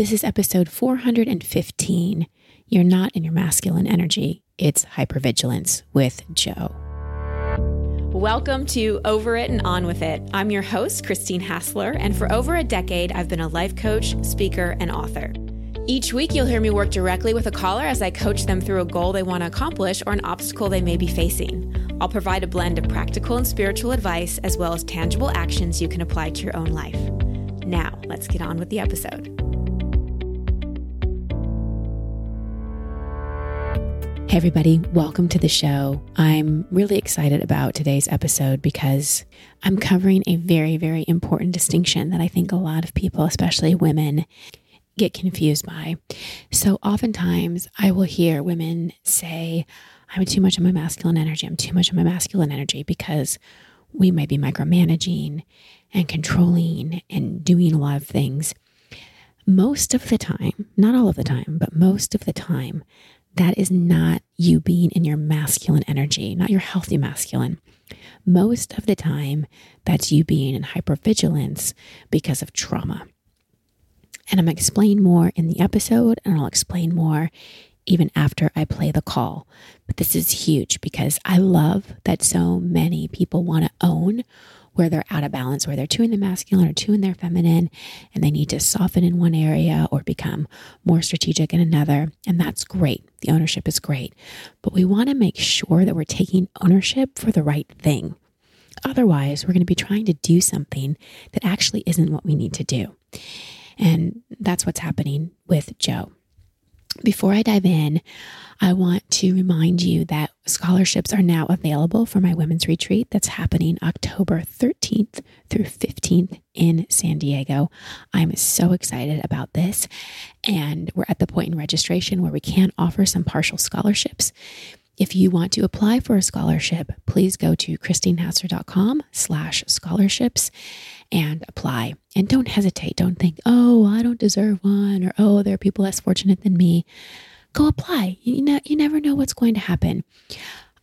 This is episode 415. You're not in your masculine energy, it's hypervigilance with Jo. Welcome to Over It and On With It. I'm your host, Christine Hassler, and for over a decade, I've been a life coach, speaker, and author. Each week, you'll hear me work directly with a caller as I coach them through a goal they want to accomplish or an obstacle they may be facing. I'll provide a blend of practical and spiritual advice as well as tangible actions you can apply to your own life. Now, let's get on with the episode. Hey, everybody, welcome to the show. I'm really excited about today's episode because I'm covering a very, very important distinction that I think a lot of people, especially women, get confused by. So oftentimes I will hear women say, I'm too much of my masculine energy. I'm too much of my masculine energy because we might be micromanaging and controlling and doing a lot of things. Most of the time, not all of the time, but most of the time, that is not you being in your masculine energy, not your healthy masculine. Most of the time, that's you being in hypervigilance because of trauma. And I'm going to explain more in the episode, and I'll explain more even after I play the call. But this is huge because I love that so many people want to own where they're out of balance, where they're too in the masculine or too in their feminine, and they need to soften in one area or become more strategic in another. And that's great. The ownership is great. But we want to make sure that we're taking ownership for the right thing. Otherwise, we're going to be trying to do something that actually isn't what we need to do. And that's what's happening with Jo. Before I dive in, I want to remind you that scholarships are now available for my women's retreat that's happening October 13th through 15th in San Diego. I'm so excited about this. And we're at the point in registration where we can offer some partial scholarships. If you want to apply for a scholarship, please go to christinehassler.com slash scholarships and apply. And don't hesitate. Don't think, oh, I don't deserve one, or oh, there are people less fortunate than me. Go apply. You know, you never know what's going to happen.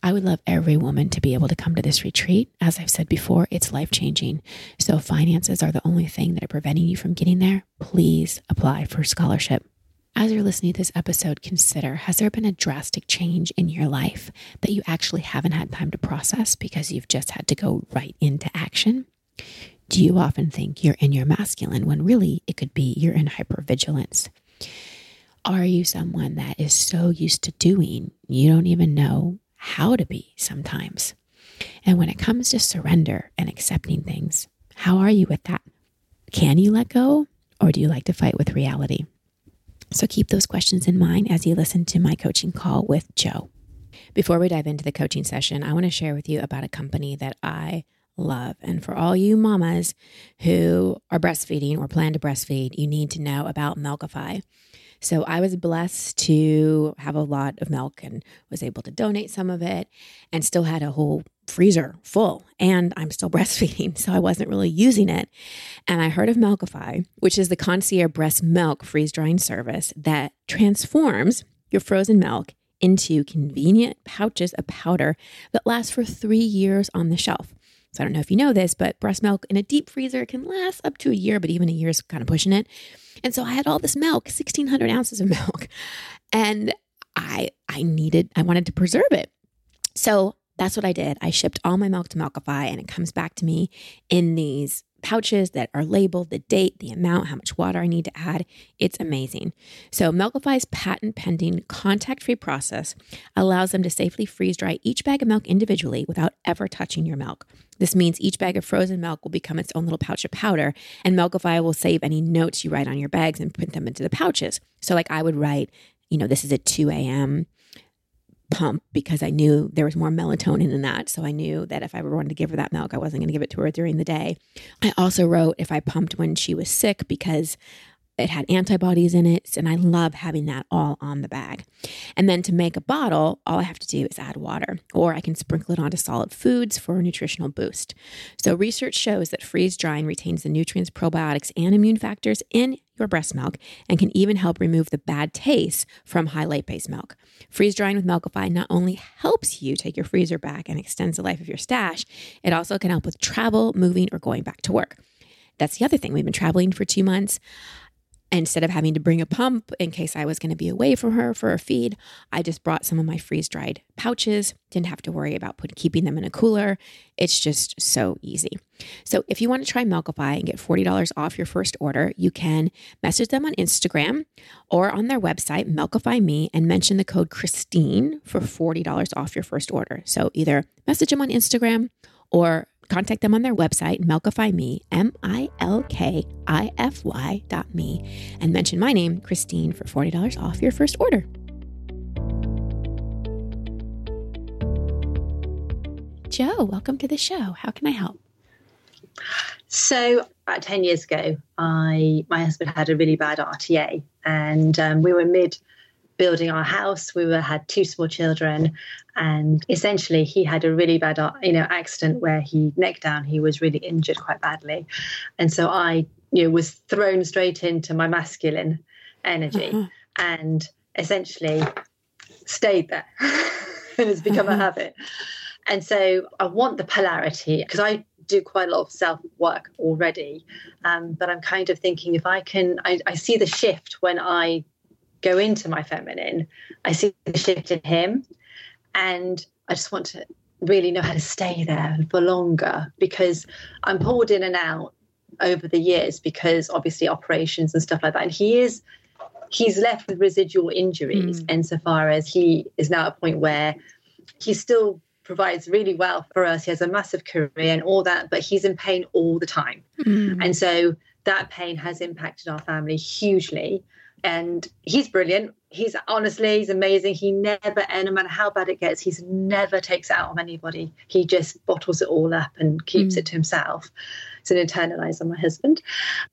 I would love every woman to be able to come to this retreat. As I've said before, it's life changing. So, finances are the only thing that are preventing you from getting there. Please apply for scholarship. As you're listening to this episode, consider has there been a drastic change in your life that you actually haven't had time to process because you've just had to go right into action? do you often think you're in your masculine when really it could be you're in hypervigilance? Are you someone that is so used to doing, you don't even know how to be sometimes? And when it comes to surrender and accepting things, how are you with that? Can you let go or do you like to fight with reality? So keep those questions in mind as you listen to my coaching call with Jo. Before we dive into the coaching session, I want to share with you about a company that I love. And for all you mamas who are breastfeeding or plan to breastfeed, you need to know about Milkify. So I was blessed to have a lot of milk and was able to donate some of it and still had a whole freezer full and I'm still breastfeeding so I wasn't really using it and I heard of Milkify which is the concierge breast milk freeze drying service that transforms your frozen milk into convenient pouches of powder that last for 3 years on the shelf so I don't know if you know this, but breast milk in a deep freezer can last up to a year, but even a year is kind of pushing it. And so I had all this milk, 1600 ounces of milk, and I I needed I wanted to preserve it. So that's what I did. I shipped all my milk to Milkify and it comes back to me in these pouches that are labeled, the date, the amount, how much water I need to add. It's amazing. So, Milkify's patent pending contact free process allows them to safely freeze dry each bag of milk individually without ever touching your milk. This means each bag of frozen milk will become its own little pouch of powder, and Milkify will save any notes you write on your bags and print them into the pouches. So, like I would write, you know, this is a 2 a.m pump because I knew there was more melatonin in that. So I knew that if I ever wanted to give her that milk, I wasn't going to give it to her during the day. I also wrote if I pumped when she was sick because it had antibodies in it. And I love having that all on the bag. And then to make a bottle, all I have to do is add water, or I can sprinkle it onto solid foods for a nutritional boost. So, research shows that freeze drying retains the nutrients, probiotics, and immune factors in your breast milk and can even help remove the bad taste from high lipase milk. Freeze drying with Milkify not only helps you take your freezer back and extends the life of your stash, it also can help with travel, moving, or going back to work. That's the other thing. We've been traveling for two months instead of having to bring a pump in case I was going to be away from her for a feed, I just brought some of my freeze dried pouches. Didn't have to worry about put, keeping them in a cooler. It's just so easy. So if you want to try Milkify and get $40 off your first order, you can message them on Instagram or on their website, Milkify Me, and mention the code Christine for $40 off your first order. So either message them on Instagram or contact them on their website, Milkify Me, M I L K I F Y dot me, and mention my name, Christine, for $40 off your first order. Jo, welcome to the show. How can I help? So, about 10 years ago, I my husband had a really bad RTA, and um, we were mid building our house. We were had two small children, and essentially he had a really bad, you know, accident where he neck down. He was really injured quite badly, and so I, you know, was thrown straight into my masculine energy, uh-huh. and essentially stayed there, and it's become uh-huh. a habit. And so I want the polarity because I do quite a lot of self work already. Um, but I'm kind of thinking if I can, I, I, see the shift when I go into my feminine, I see the shift in him. And I just want to really know how to stay there for longer because I'm pulled in and out over the years because obviously operations and stuff like that. And he is he's left with residual injuries mm. insofar as he is now at a point where he still provides really well for us. He has a massive career and all that, but he's in pain all the time. Mm. And so that pain has impacted our family hugely and he's brilliant. He's honestly, he's amazing. He never, and no matter how bad it gets, he's never takes it out on anybody. He just bottles it all up and keeps mm. it to himself. It's an internalizer, my husband.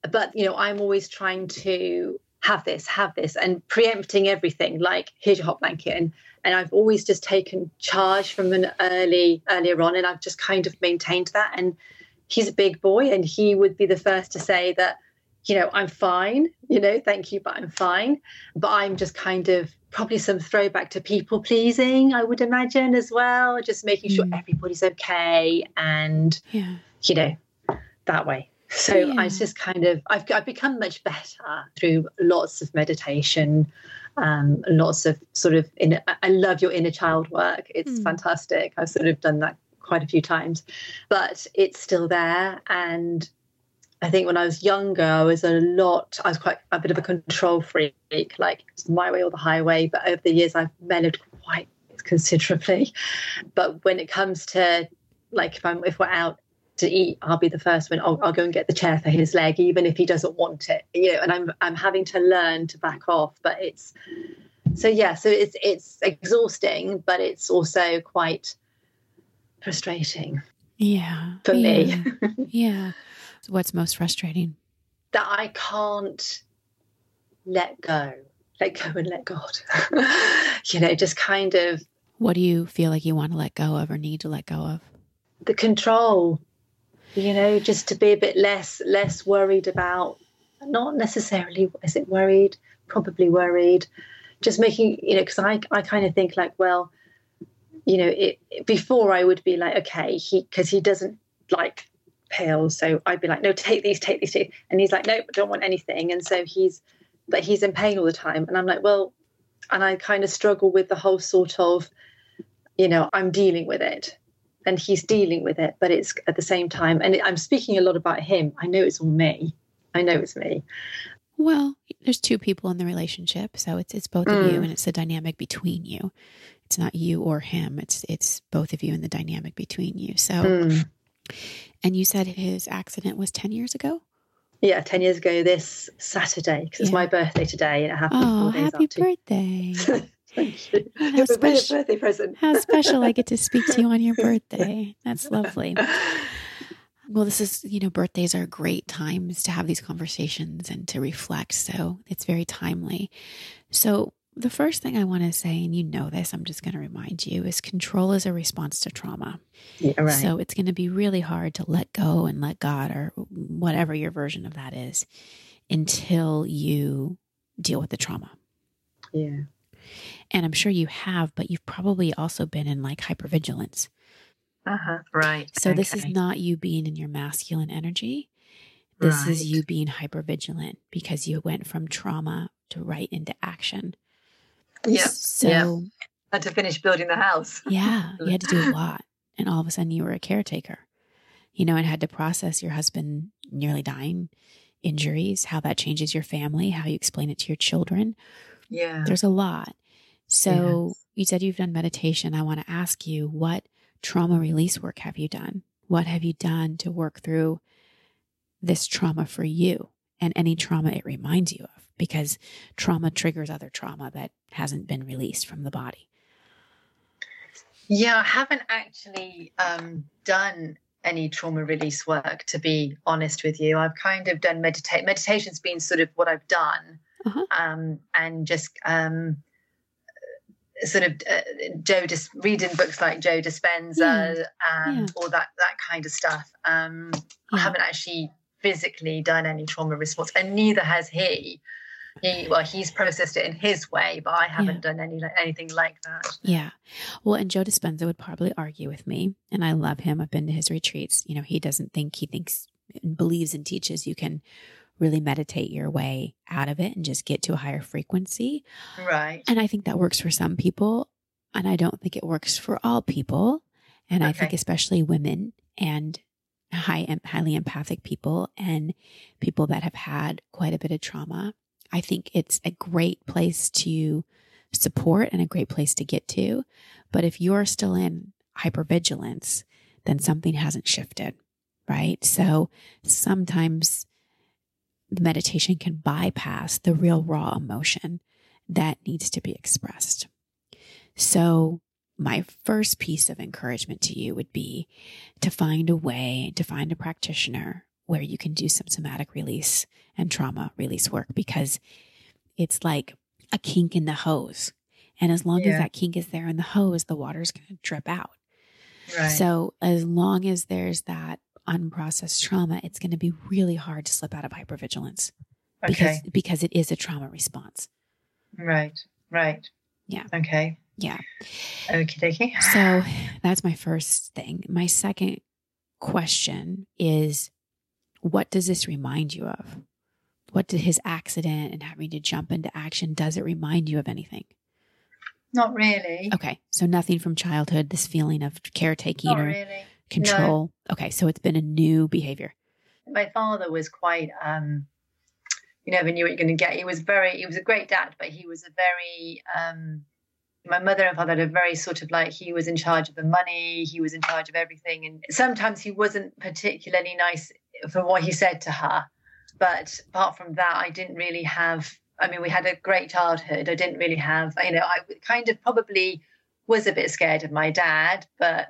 But you know, I'm always trying to have this, have this, and preempting everything. Like here's your hot blanket, and and I've always just taken charge from an early earlier on, and I've just kind of maintained that. And he's a big boy, and he would be the first to say that you know, I'm fine, you know, thank you, but I'm fine. But I'm just kind of probably some throwback to people pleasing, I would imagine as well, just making sure mm. everybody's okay and, yeah. you know, that way. So yeah. I just kind of, I've, I've become much better through lots of meditation, um, lots of sort of, in, I love your inner child work. It's mm. fantastic. I've sort of done that quite a few times, but it's still there. And I think when I was younger, I was a lot, I was quite a bit of a control freak, like it's my way or the highway. But over the years, I've mellowed quite considerably. But when it comes to like if I'm if we're out to eat, I'll be the first one. I'll, I'll go and get the chair for his leg, even if he doesn't want it. You know, and I'm I'm having to learn to back off. But it's so yeah, so it's it's exhausting, but it's also quite frustrating. Yeah, for yeah. me. yeah. What's most frustrating? That I can't let go, let go and let God. you know, just kind of. What do you feel like you want to let go of or need to let go of? The control. You know, just to be a bit less less worried about. Not necessarily. Is it worried? Probably worried. Just making you know, because I I kind of think like, well, you know, it, before I would be like, okay, he because he doesn't like pills. So I'd be like, no, take these, take these, take. And he's like, no, I don't want anything. And so he's, but he's in pain all the time. And I'm like, well, and I kind of struggle with the whole sort of, you know, I'm dealing with it and he's dealing with it, but it's at the same time, and I'm speaking a lot about him. I know it's all me. I know it's me. Well, there's two people in the relationship, so it's it's both mm. of you, mm. and it's the dynamic between you. It's not you or him. It's it's both of you and the dynamic between you. So, mm. And you said his accident was 10 years ago? Yeah, 10 years ago this Saturday, because yeah. it's my birthday today and it happened oh, happy birthday. Thank you. Oh, how special, birthday present. how special I get to speak to you on your birthday. That's lovely. Well, this is, you know, birthdays are great times to have these conversations and to reflect. So it's very timely. So, the first thing I want to say, and you know this, I'm just going to remind you, is control is a response to trauma. Yeah, right. So it's going to be really hard to let go and let God or whatever your version of that is until you deal with the trauma. Yeah. And I'm sure you have, but you've probably also been in like hypervigilance. Uh huh. Right. So okay. this is not you being in your masculine energy. This Right. is you being hypervigilant because you went from trauma to right into action. Yeah. So, yeah. Had to finish building the house. yeah, you had to do a lot. And all of a sudden you were a caretaker, you know, and had to process your husband nearly dying, injuries, how that changes your family, how you explain it to your children. Yeah. There's a lot. So you said you've done meditation. I want to ask you, what trauma release work have you done? What have you done to work through this trauma for you and any trauma it reminds you of? Because trauma triggers other trauma that hasn't been released from the body. Yeah, I haven't actually um, done any trauma release work, to be honest with you. I've kind of done meditate. Meditation's been sort of what I've done, Uh-huh. um, and just um, sort of uh, Joe, Dis- reading books like Joe Dispenza and yeah. all that that kind of stuff. Um, I haven't actually physically done any trauma response, and neither has he. He well, he's processed it in his way, but I haven't done any anything like that. Yeah. Well, and Joe Dispenza would probably argue with me, and I love him. I've been to his retreats. You know, he doesn't think he thinks and believes and teaches you can really meditate your way out of it and just get to a higher frequency. Right. And I think that works for some people, and I don't think it works for all people. And I think especially women and high highly empathic people and people that have had quite a bit of trauma. I think it's a great place to support and a great place to get to. But if you're still in hypervigilance, then something hasn't shifted, right? So sometimes the meditation can bypass the real raw emotion that needs to be expressed. So my first piece of encouragement to you would be to find a way to find a practitioner where you can do some somatic release and trauma release work because it's like a kink in the hose. And as long as that kink is there in the hose, the water's going to drip out. Right. So as long as there's that unprocessed trauma, it's going to be really hard to slip out of hypervigilance because okay. because it is a trauma response. Right. Right. Yeah. Okay. Yeah. Okie dokie. So that's my first thing. My second question is what does this remind you of? What did his accident and having to jump into action does it remind you of anything? Not really. Okay. So nothing from childhood, this feeling of caretaking Not or really. control. Okay. So it's been a new behavior. My father was quite um you never knew what you're gonna get. He was very he was a great dad, but he was a very um my mother and father had a very sort of like he was in charge of the money, he was in charge of everything. And sometimes he wasn't particularly nice for what he said to her. But apart from that, I didn't really have I mean, we had a great childhood. I didn't really have, you know, I kind of probably was a bit scared of my dad, but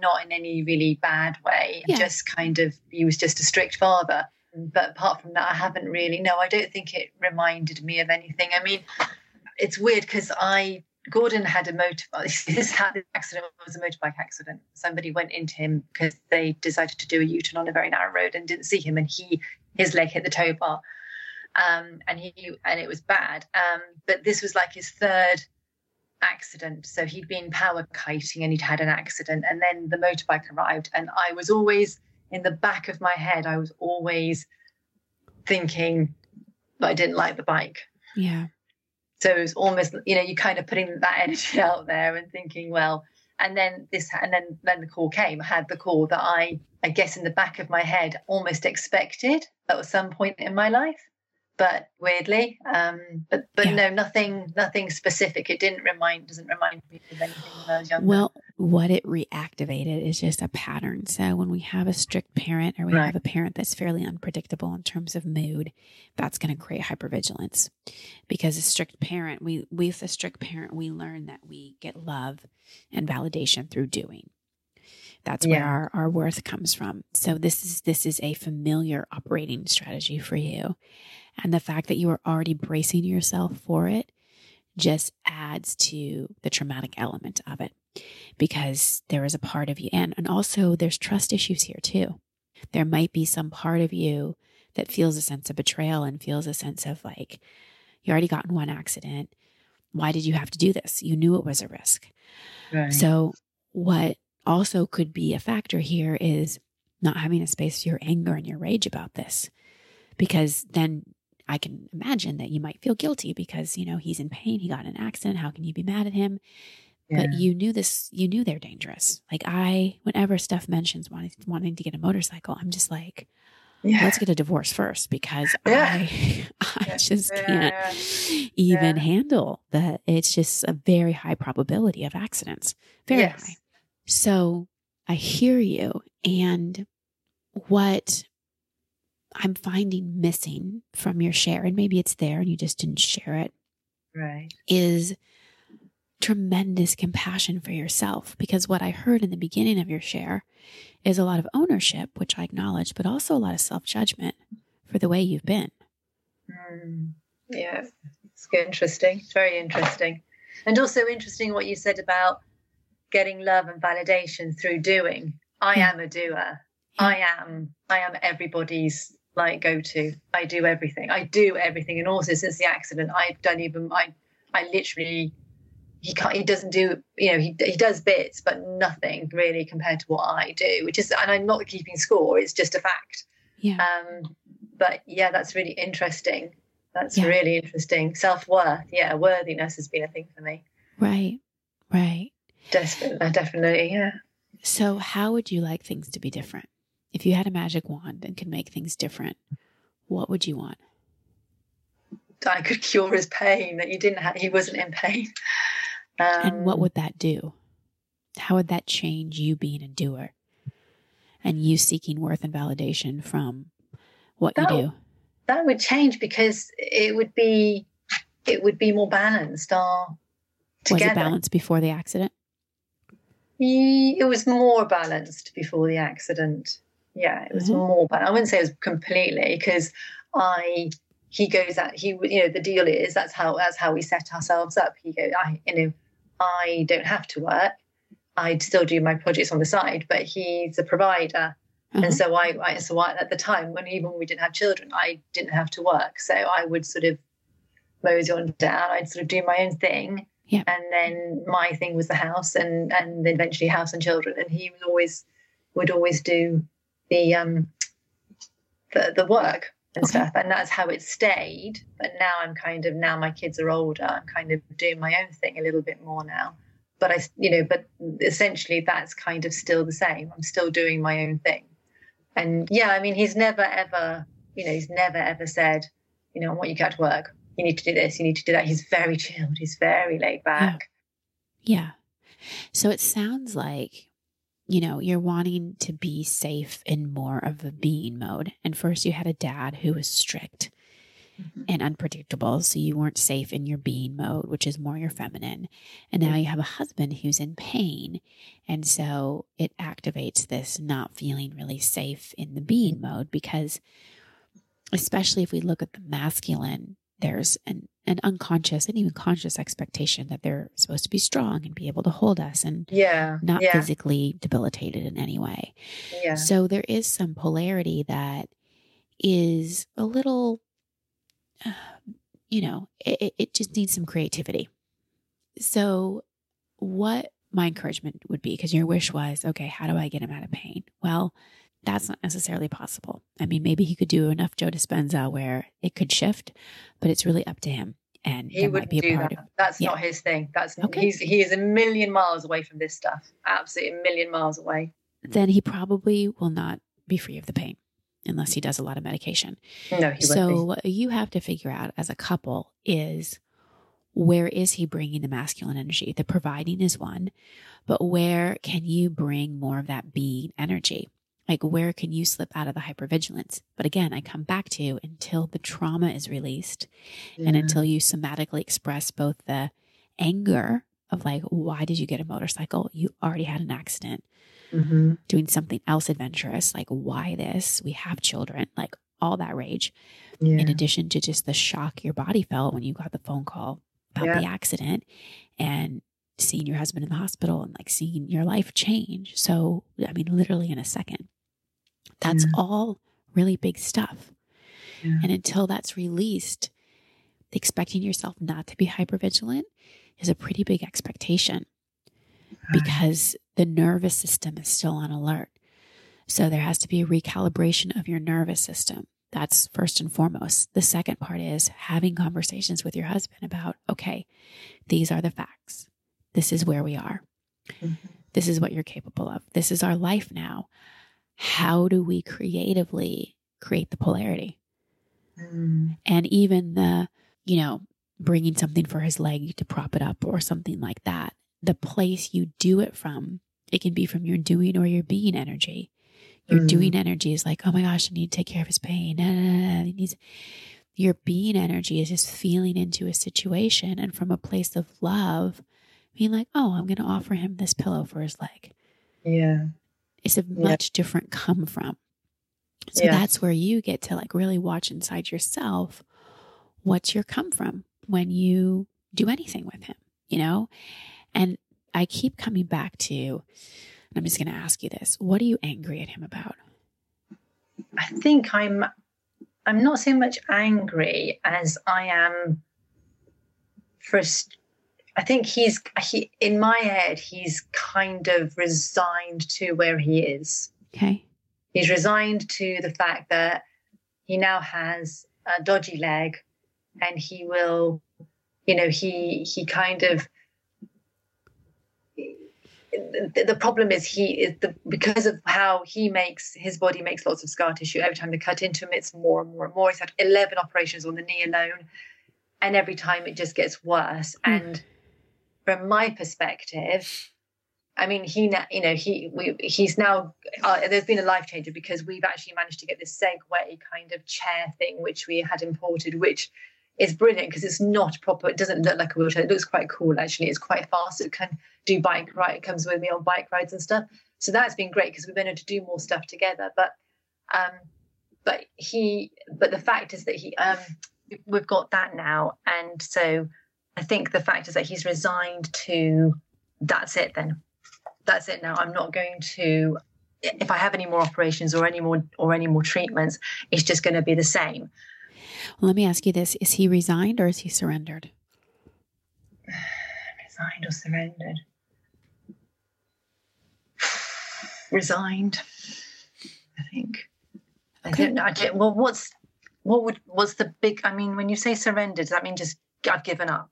not in any really bad way. Yeah. Just kind of, he was just a strict father. But apart from that, I haven't really, no, I don't think it reminded me of anything. I mean, it's weird because I, Gordon had a motorbike, his had- accident was a motorbike accident. Somebody went into him because they decided to do a U turn on a very narrow road and didn't see him, and he, his leg hit the tow bar um, and he and it was bad. Um, but this was like his third accident. So he'd been power kiting and he'd had an accident, and then the motorbike arrived, and I was always in the back of my head. I was always thinking that I didn't like the bike. Yeah. So it was almost, you know, you're kind of putting that energy out there and thinking, well, and then this, and then then the call came. I had the call that I, I guess, in the back of my head, almost expected at some point in my life, but weirdly, um, but but Yeah. no, nothing, nothing specific. It didn't remind, doesn't remind me of anything when I was younger. Well, what it reactivated is just a pattern. So when we have a strict parent or we Right. have a parent that's fairly unpredictable in terms of mood, that's going to create hypervigilance. Because a strict parent, we with a strict parent, we learn that we get love and validation through doing. That's where Yeah. our, our worth comes from. So this is this is a familiar operating strategy for you. And the fact that you are already bracing yourself for it just adds to the traumatic element of it because there is a part of you and, and also there's trust issues here too there might be some part of you that feels a sense of betrayal and feels a sense of like you already got in one accident why did you have to do this you knew it was a risk Right. so what also could be a factor here is not having a space for your anger and your rage about this. Because then I can imagine that you might feel guilty because, you know, he's in pain, he got in an accident. How can you be mad at him? Yeah. But you knew this, you knew they're dangerous. Like I, whenever Steph mentions wanting, wanting to get a motorcycle, I'm just like, yeah. let's get a divorce first because yeah. I, I just can't even handle that. It's just a very high probability of accidents. Very yes. high. So I hear you. And what I'm finding missing from your share, and maybe it's there and you just didn't share it, right? Is tremendous compassion for yourself. Because what I heard in the beginning of your share is a lot of ownership, which I acknowledge, but also a lot of self judgment for the way you've been. Mm, yeah, it's interesting. It's very interesting. And also interesting what you said about getting love and validation through doing. I am a doer. I am I am everybody's like go to. I do everything. I do everything. And also since the accident, I don't even I I literally he can't he doesn't do you know he, he does bits but nothing really compared to what i do which is and i'm not keeping score it's just a fact. Yeah. Um but yeah that's really interesting. That's yeah. really interesting. Self-worth. Yeah worthiness has been a thing for me. Right. Right. Definitely definitely yeah. So how would you like things to be different if you had a magic wand and could make things different what would you want I could cure his pain, that you didn't have, he wasn't in pain. Um, and what would that do? How would that change you being a doer and you seeking worth and validation from what that, you do? That would change because it would be it would be more balanced. Our together. Was it balanced before the accident? It was more balanced before the accident. Yeah, it was mm-hmm. more balanced. I wouldn't say it was completely because I he goes at he you know the deal is that's how that's how we set ourselves up. He goes I you know I don't have to work. I'd still do my projects on the side, but he's a provider. Mm-hmm. And so I, I, so I, at the time when even when we didn't have children, I didn't have to work. So I would sort of mosey on down. I'd sort of do my own thing. Yeah. And then my thing was the house and, and eventually house and children. And he was always, would always do the, um, the, the work and okay. stuff. And that's how it stayed. But now I'm kind of now my kids are older. I'm kind of doing my own thing a little bit more now. But I, you know, but essentially that's kind of still the same. I'm still doing my own thing. And yeah, I mean, he's never ever, you know, he's never ever said, you know, I want you to go to work. You need to do this. You need to do that. He's very chilled. He's very laid back. Yeah. yeah. So it sounds like you know, you're wanting to be safe in more of a being mode. And first, you had a dad who was strict mm-hmm. and unpredictable. So you weren't safe in your being mode, which is more your feminine. And now you have a husband who's in pain. And so it activates this not feeling really safe in the being mode because, especially if we look at the masculine, there's an an unconscious and even conscious expectation that they're supposed to be strong and be able to hold us and yeah not yeah. physically debilitated in any way. Yeah. So there is some polarity that is a little uh, you know it, it just needs some creativity. So what my encouragement would be because your wish was okay how do i get him out of pain? Well that's not necessarily possible. I mean, maybe he could do enough Joe Dispenza where it could shift, but it's really up to him. And he would be a part that. of That's yeah. not his thing. That's okay. he's he is a million miles away from this stuff. Absolutely a million miles away. Then he probably will not be free of the pain unless he does a lot of medication. No, he so what you have to figure out as a couple is where is he bringing the masculine energy? The providing is one, but where can you bring more of that being energy? Like, where can you slip out of the hypervigilance? But again, I come back to until the trauma is released yeah. and until you somatically express both the anger of like, why did you get a motorcycle? You already had an accident. Mm-hmm. Doing something else adventurous, like, why this? We have children, like all that rage. Yeah. In addition to just the shock your body felt when you got the phone call about yeah. the accident and seeing your husband in the hospital and like seeing your life change. So, I mean, literally in a second. That's yeah. all really big stuff. Yeah. And until that's released, expecting yourself not to be hypervigilant is a pretty big expectation because the nervous system is still on alert. So there has to be a recalibration of your nervous system. That's first and foremost. The second part is having conversations with your husband about, okay, these are the facts. This is where we are. Mm-hmm. This is what you're capable of. This is our life now. How do we creatively create the polarity? Mm. And even the, you know, bringing something for his leg to prop it up or something like that. The place you do it from, it can be from your doing or your being energy. Your mm. doing energy is like, oh my gosh, I need to take care of his pain. He needs, your being energy is just feeling into a situation and from a place of love, being like, oh, I'm going to offer him this pillow for his leg. Yeah. It's a much yeah. different come from. So yes. that's where you get to like really watch inside yourself. What's your come from when you do anything with him, you know? And I keep coming back to, I'm just going to ask you this. What are you angry at him about? I think I'm I'm not so much angry as I am frustrated. I think he's he in my head he's kind of resigned to where he is. Okay. He's resigned to the fact that he now has a dodgy leg and he will you know he he kind of the, problem is he is the because of how he makes his body makes lots of scar tissue every time they cut into him it's more and more and more he's had 11 operations on the knee alone and every time it just gets worse mm. and from my perspective I mean, he, you know, he, we, he's now. Uh, there's been a life changer because we've actually managed to get this Segway kind of chair thing, which we had imported, which is brilliant because it's not proper. It doesn't look like a wheelchair. It looks quite cool actually. It's quite fast. It can do bike ride. It comes with me on bike rides and stuff. So that's been great because we've been able to do more stuff together. But um, but he, but the fact is that he, um, we've got that now, and so I think the fact is that he's resigned to. That's it then. That's it now. I'm not going to if I have any more operations or any more or any more treatments, it's just going to be the same. Well, let me ask you this Is he resigned or is he surrendered? Resigned or surrendered? Resigned, I think. Okay. I don't know. I don't, well, what's what would what's the big? I mean, when you say surrendered, does that mean just I've given up?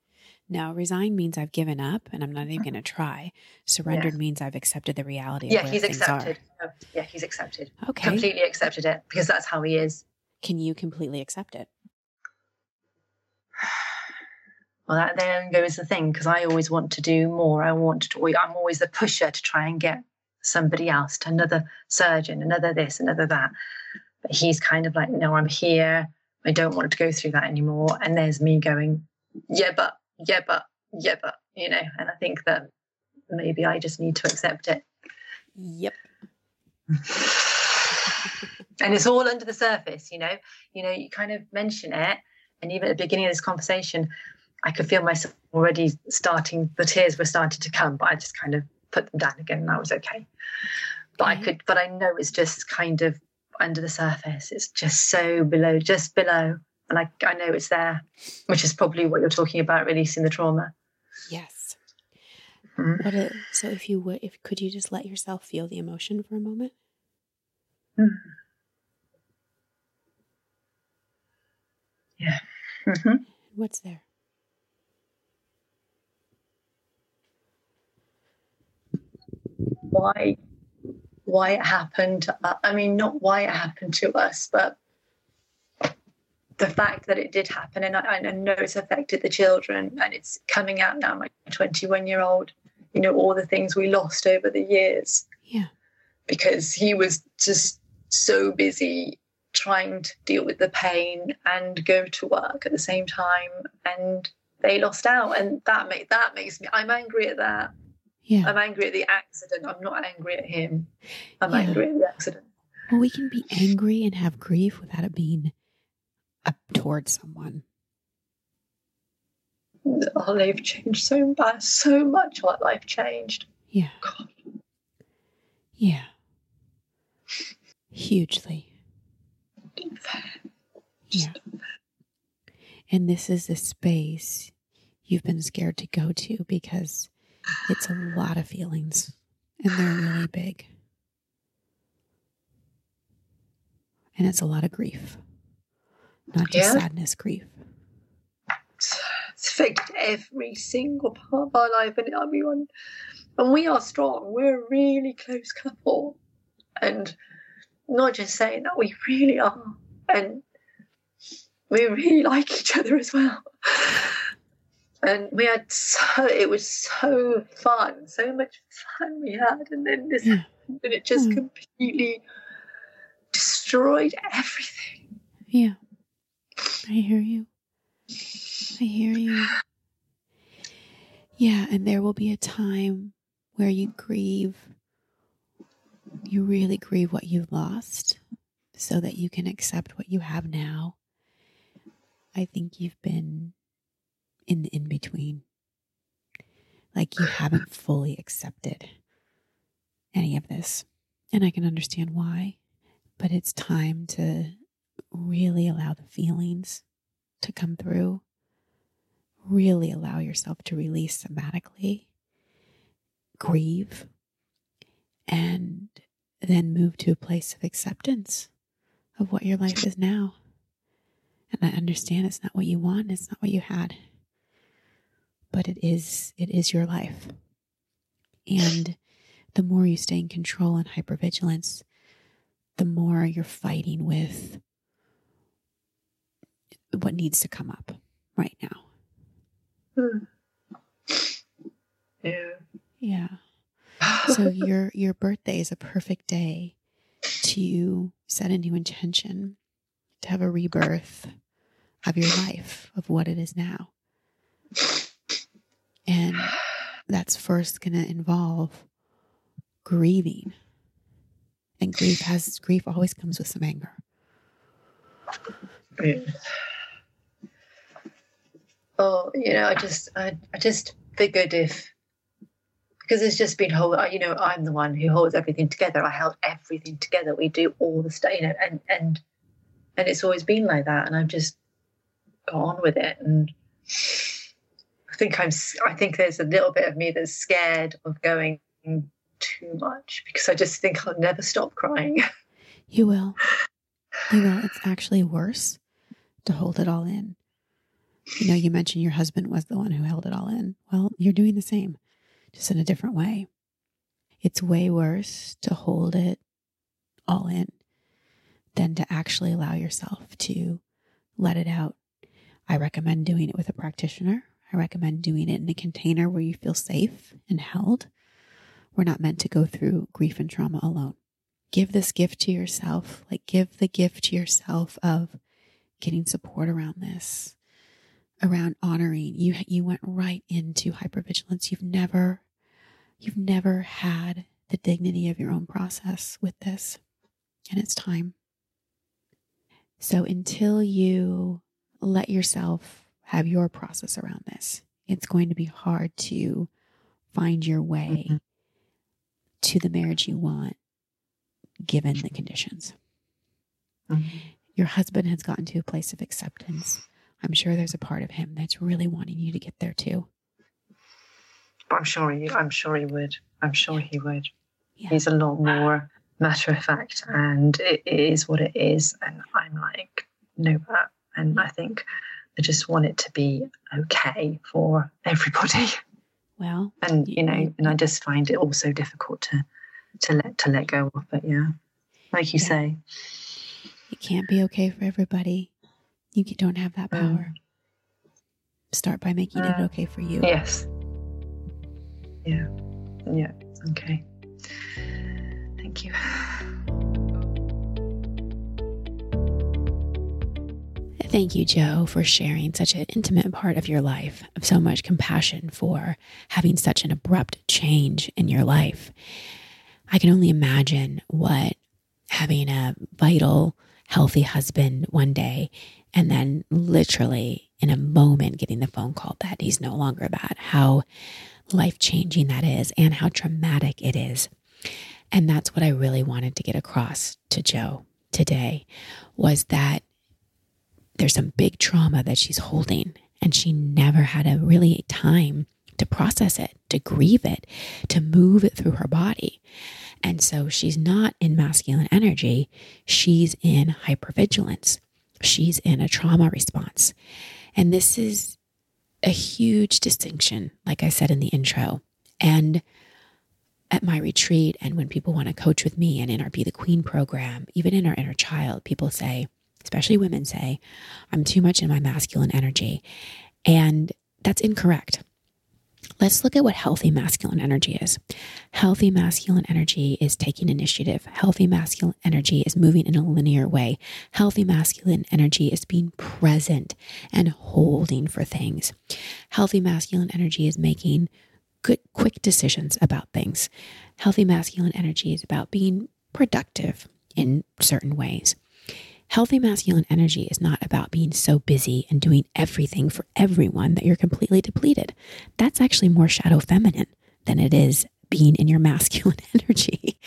No, resign means I've given up and I'm not even mm-hmm. going to try. Surrendered yeah. means I've accepted the reality. Yeah, he's accepted. Oh, yeah, he's accepted. Okay, completely accepted it because that's how he is. Can you completely accept it? Well, that then goes the thing because I always want to do more. I want to. I'm always the pusher to try and get somebody else, to another surgeon, another this, another that. But he's kind of like, no, I'm here. I don't want to go through that anymore. And there's me going, yeah, but, yeah, but, yeah, but, you know. And I think that maybe I just need to accept it. Yep. and it's all under the surface, you know. You know, you kind of mention it, and even at the beginning of this conversation, I could feel myself already starting, the tears were starting to come, but I just kind of put them down again and I was okay. But I mm-hmm. could, but I know it's just kind of under the surface. It's just so below, just below. And I, I know it's there, which is probably what you're talking about, releasing the trauma. Yes. Mm-hmm. What a, so if you would, if could you just let yourself feel the emotion for a moment? Mm. Yeah. Mm-hmm. What's there? why why it happened. Uh, I mean, not why it happened to us, but the fact that it did happen, and I, I know it's affected the children, and it's coming out now. My 21 year old, you know, all the things we lost over the years. Yeah, because he was just so busy trying to deal with the pain and go to work at the same time, and they lost out, and that make that makes me. I'm angry at that yeah. I'm angry at the accident. I'm not angry at him. I'm yeah. angry at the accident. Well, we can be angry and have grief without it being up towards someone. Oh, Our life changed so bad, so much. Our life changed. Yeah. God. Yeah. Hugely. Yeah. And this is a space you've been scared to go to because it's a lot of feelings and they're really big. And it's a lot of grief, not just Yeah. sadness, grief. it's affected every single part of our life and everyone. and we are strong we're a really close couple and not just saying that we really are and we really like each other as well and we had so it was so fun so much fun we had and then this Yeah. and it just Mm. completely destroyed everything Yeah. I hear you. I hear you. Yeah, and there will be a time where you grieve. You really grieve what you've lost so that you can accept what you have now. I think you've been in the in between. Like you haven't fully accepted any of this. And I can understand why. But it's time to really allow the feelings to come through. Really allow yourself to release somatically, grieve, and then move to a place of acceptance of what your life is now. And I understand it's not what you want, it's not what you had. But it is it is your life. And the more you stay in control and hypervigilance, the more you're fighting with what needs to come up right now. Hmm. yeah Yeah. So your your birthday is a perfect day to set a new intention, to have a rebirth of your life, of what it is now. And that's first going to involve grieving. And grief has grief always comes with some anger. Yeah. You know, I just, I, I just figured if, because it's just been hold, you know, I'm the one who holds everything together. I held everything together. We do all the stuff, you know, and and and it's always been like that. And I've just gone with it. And I think I'm, i think there's a little bit of me that's scared of going too much because I just think I'll never stop crying. You will. You will. It's actually worse to hold it all in. You know, you mentioned your husband was the one who held it all in. Well, you're doing the same, just in a different way. It's way worse to hold it all in than to actually allow yourself to let it out. I recommend doing it with a practitioner. I recommend doing it in a container where you feel safe and held. We're not meant to go through grief and trauma alone give this gift to yourself. Like, give the gift to yourself of getting support around this, around honoring. You you went right into hypervigilance. You've never, you've never had the dignity of your own process with this, and it's time. So until you let yourself have your process around this, it's going to be hard to find your way Mhm. to the marriage you want given the conditions. Mm-hmm. Your husband has gotten to a place of acceptance. I'm sure there's a part of him that's really wanting you to get there too. But I'm sure he, I'm sure he would. I'm sure he would. Yeah. He's a lot more matter of fact, and it, is what it is. And I'm like, no, that. And I think I just want it to be okay for everybody. Well, And You- you know, and I just find it also difficult to to let to let go of. it. yeah, like you Yeah. say, it can't be okay for everybody. You don't have that Mm. power. Start by making it Mm. okay for you. yes, yeah, yeah, okay. Thank you. Thank you, Jo, for sharing such an intimate part of your life, of so much compassion for having such an abrupt change in your life. I can only imagine what having a vital, healthy husband one day and then literally in a moment getting the phone call that he's no longer that, how life changing that is and how traumatic it is. And that's what I really wanted to get across to Jo today was that there's some big trauma that she's holding and she never had a really time to process it, to grieve it, to move it through her body. And so she's not in masculine energy, she's in hypervigilance. She's in a trauma response. And this is a huge distinction, like I said in the intro. And at my retreat, and when people want to coach with me and in our Be the Queen program, even in our inner child, people say, especially women say, I'm too much in my masculine energy. And that's incorrect. Let's look at what healthy masculine energy is. Healthy masculine energy is taking initiative. Healthy masculine energy is moving in a linear way. Healthy masculine energy is being present and holding for things. Healthy masculine energy is making good, quick decisions about things. Healthy masculine energy is about being productive in certain ways. Healthy masculine energy is not about being so busy and doing everything for everyone that you're completely depleted. That's actually more shadow feminine than it is being in your masculine energy.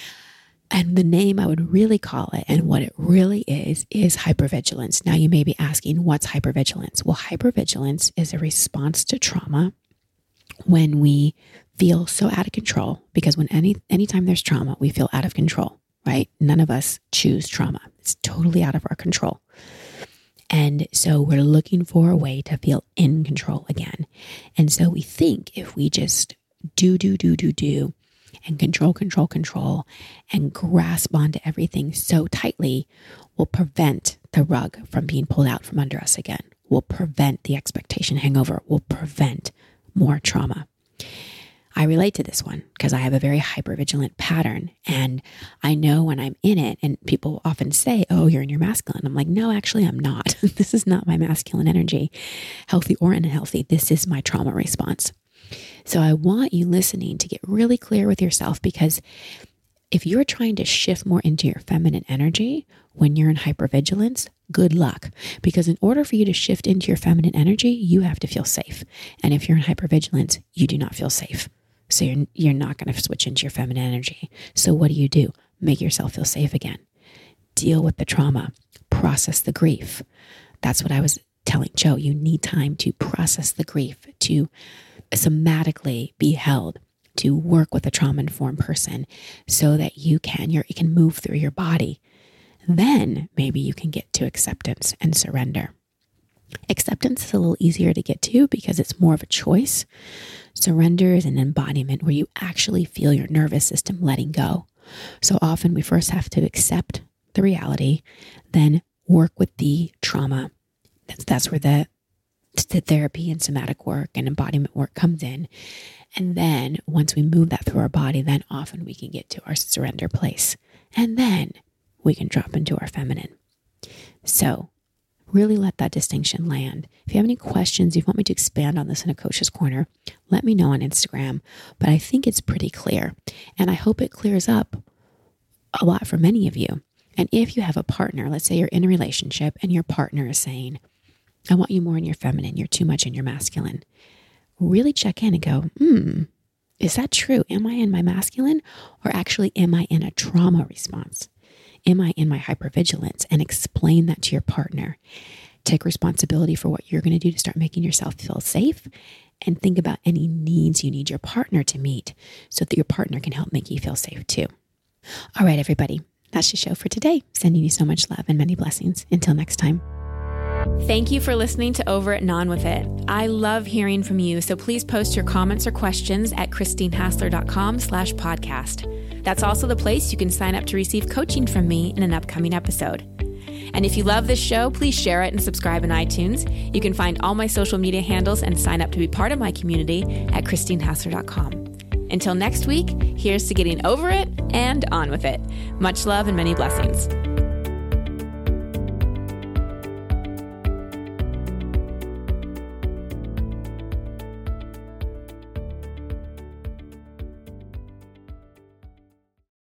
And the name I would really call it and what it really is is hypervigilance. Now you may be asking, what's hypervigilance? Well, hypervigilance is a response to trauma when we feel so out of control because when any anytime there's trauma, we feel out of control right? None of us choose trauma, it's totally out of our control. And so we're looking for a way to feel in control again. And so we think if we just do, do, do, do, do, and control, control, control, and grasp onto everything so tightly, will prevent the rug from being pulled out from under us again, will prevent the expectation hangover, will prevent more trauma. I relate to this one because I have a very hypervigilant pattern and I know when I'm in it and people often say, "Oh, you're in your masculine." I'm like, "No, actually I'm not. this is not my masculine energy, healthy or unhealthy. This is my trauma response." So I want you listening to get really clear with yourself because if you're trying to shift more into your feminine energy when you're in hypervigilance, good luck. Because in order for you to shift into your feminine energy, you have to feel safe. And if you're in hypervigilance, you do not feel safe. So you're, you're not going to switch into your feminine energy. So what do you do? Make yourself feel safe again. Deal with the trauma, process the grief. That's what I was telling Jo. You need time to process the grief, to somatically be held, to work with a trauma informed person so that you can, you can move through your body. Then maybe you can get to acceptance and surrender. Acceptance is a little easier to get to because it's more of a choice. Surrender is an embodiment where you actually feel your nervous system letting go. So often we first have to accept the reality, then work with the trauma. That's, that's where the, the therapy and somatic work and embodiment work comes in. And then once we move that through our body, then often we can get to our surrender place. And then we can drop into our feminine. So really let that distinction land. If you have any questions, you want me to expand on this in a coach's corner, let me know on Instagram. But I think it's pretty clear. And I hope it clears up a lot for many of you. And if you have a partner, let's say you're in a relationship and your partner is saying, I want you more in your feminine, you're too much in your masculine, really check in and go, hmm, is that true? Am I in my masculine or actually am I in a trauma response? Am I in my hypervigilance? And explain that to your partner. Take responsibility for what you're going to do to start making yourself feel safe and think about any needs you need your partner to meet so that your partner can help make you feel safe too. All right, everybody, that's the show for today. Sending you so much love and many blessings. Until next time. Thank you for listening to Over It and On With It. I love hearing from you, so please post your comments or questions at christinehassler.com slash podcast. That's also the place you can sign up to receive coaching from me in an upcoming episode. And if you love this show, please share it and subscribe in iTunes. You can find all my social media handles and sign up to be part of my community at christinehassler.com. Until next week, here's to getting over it and on with it. Much love and many blessings.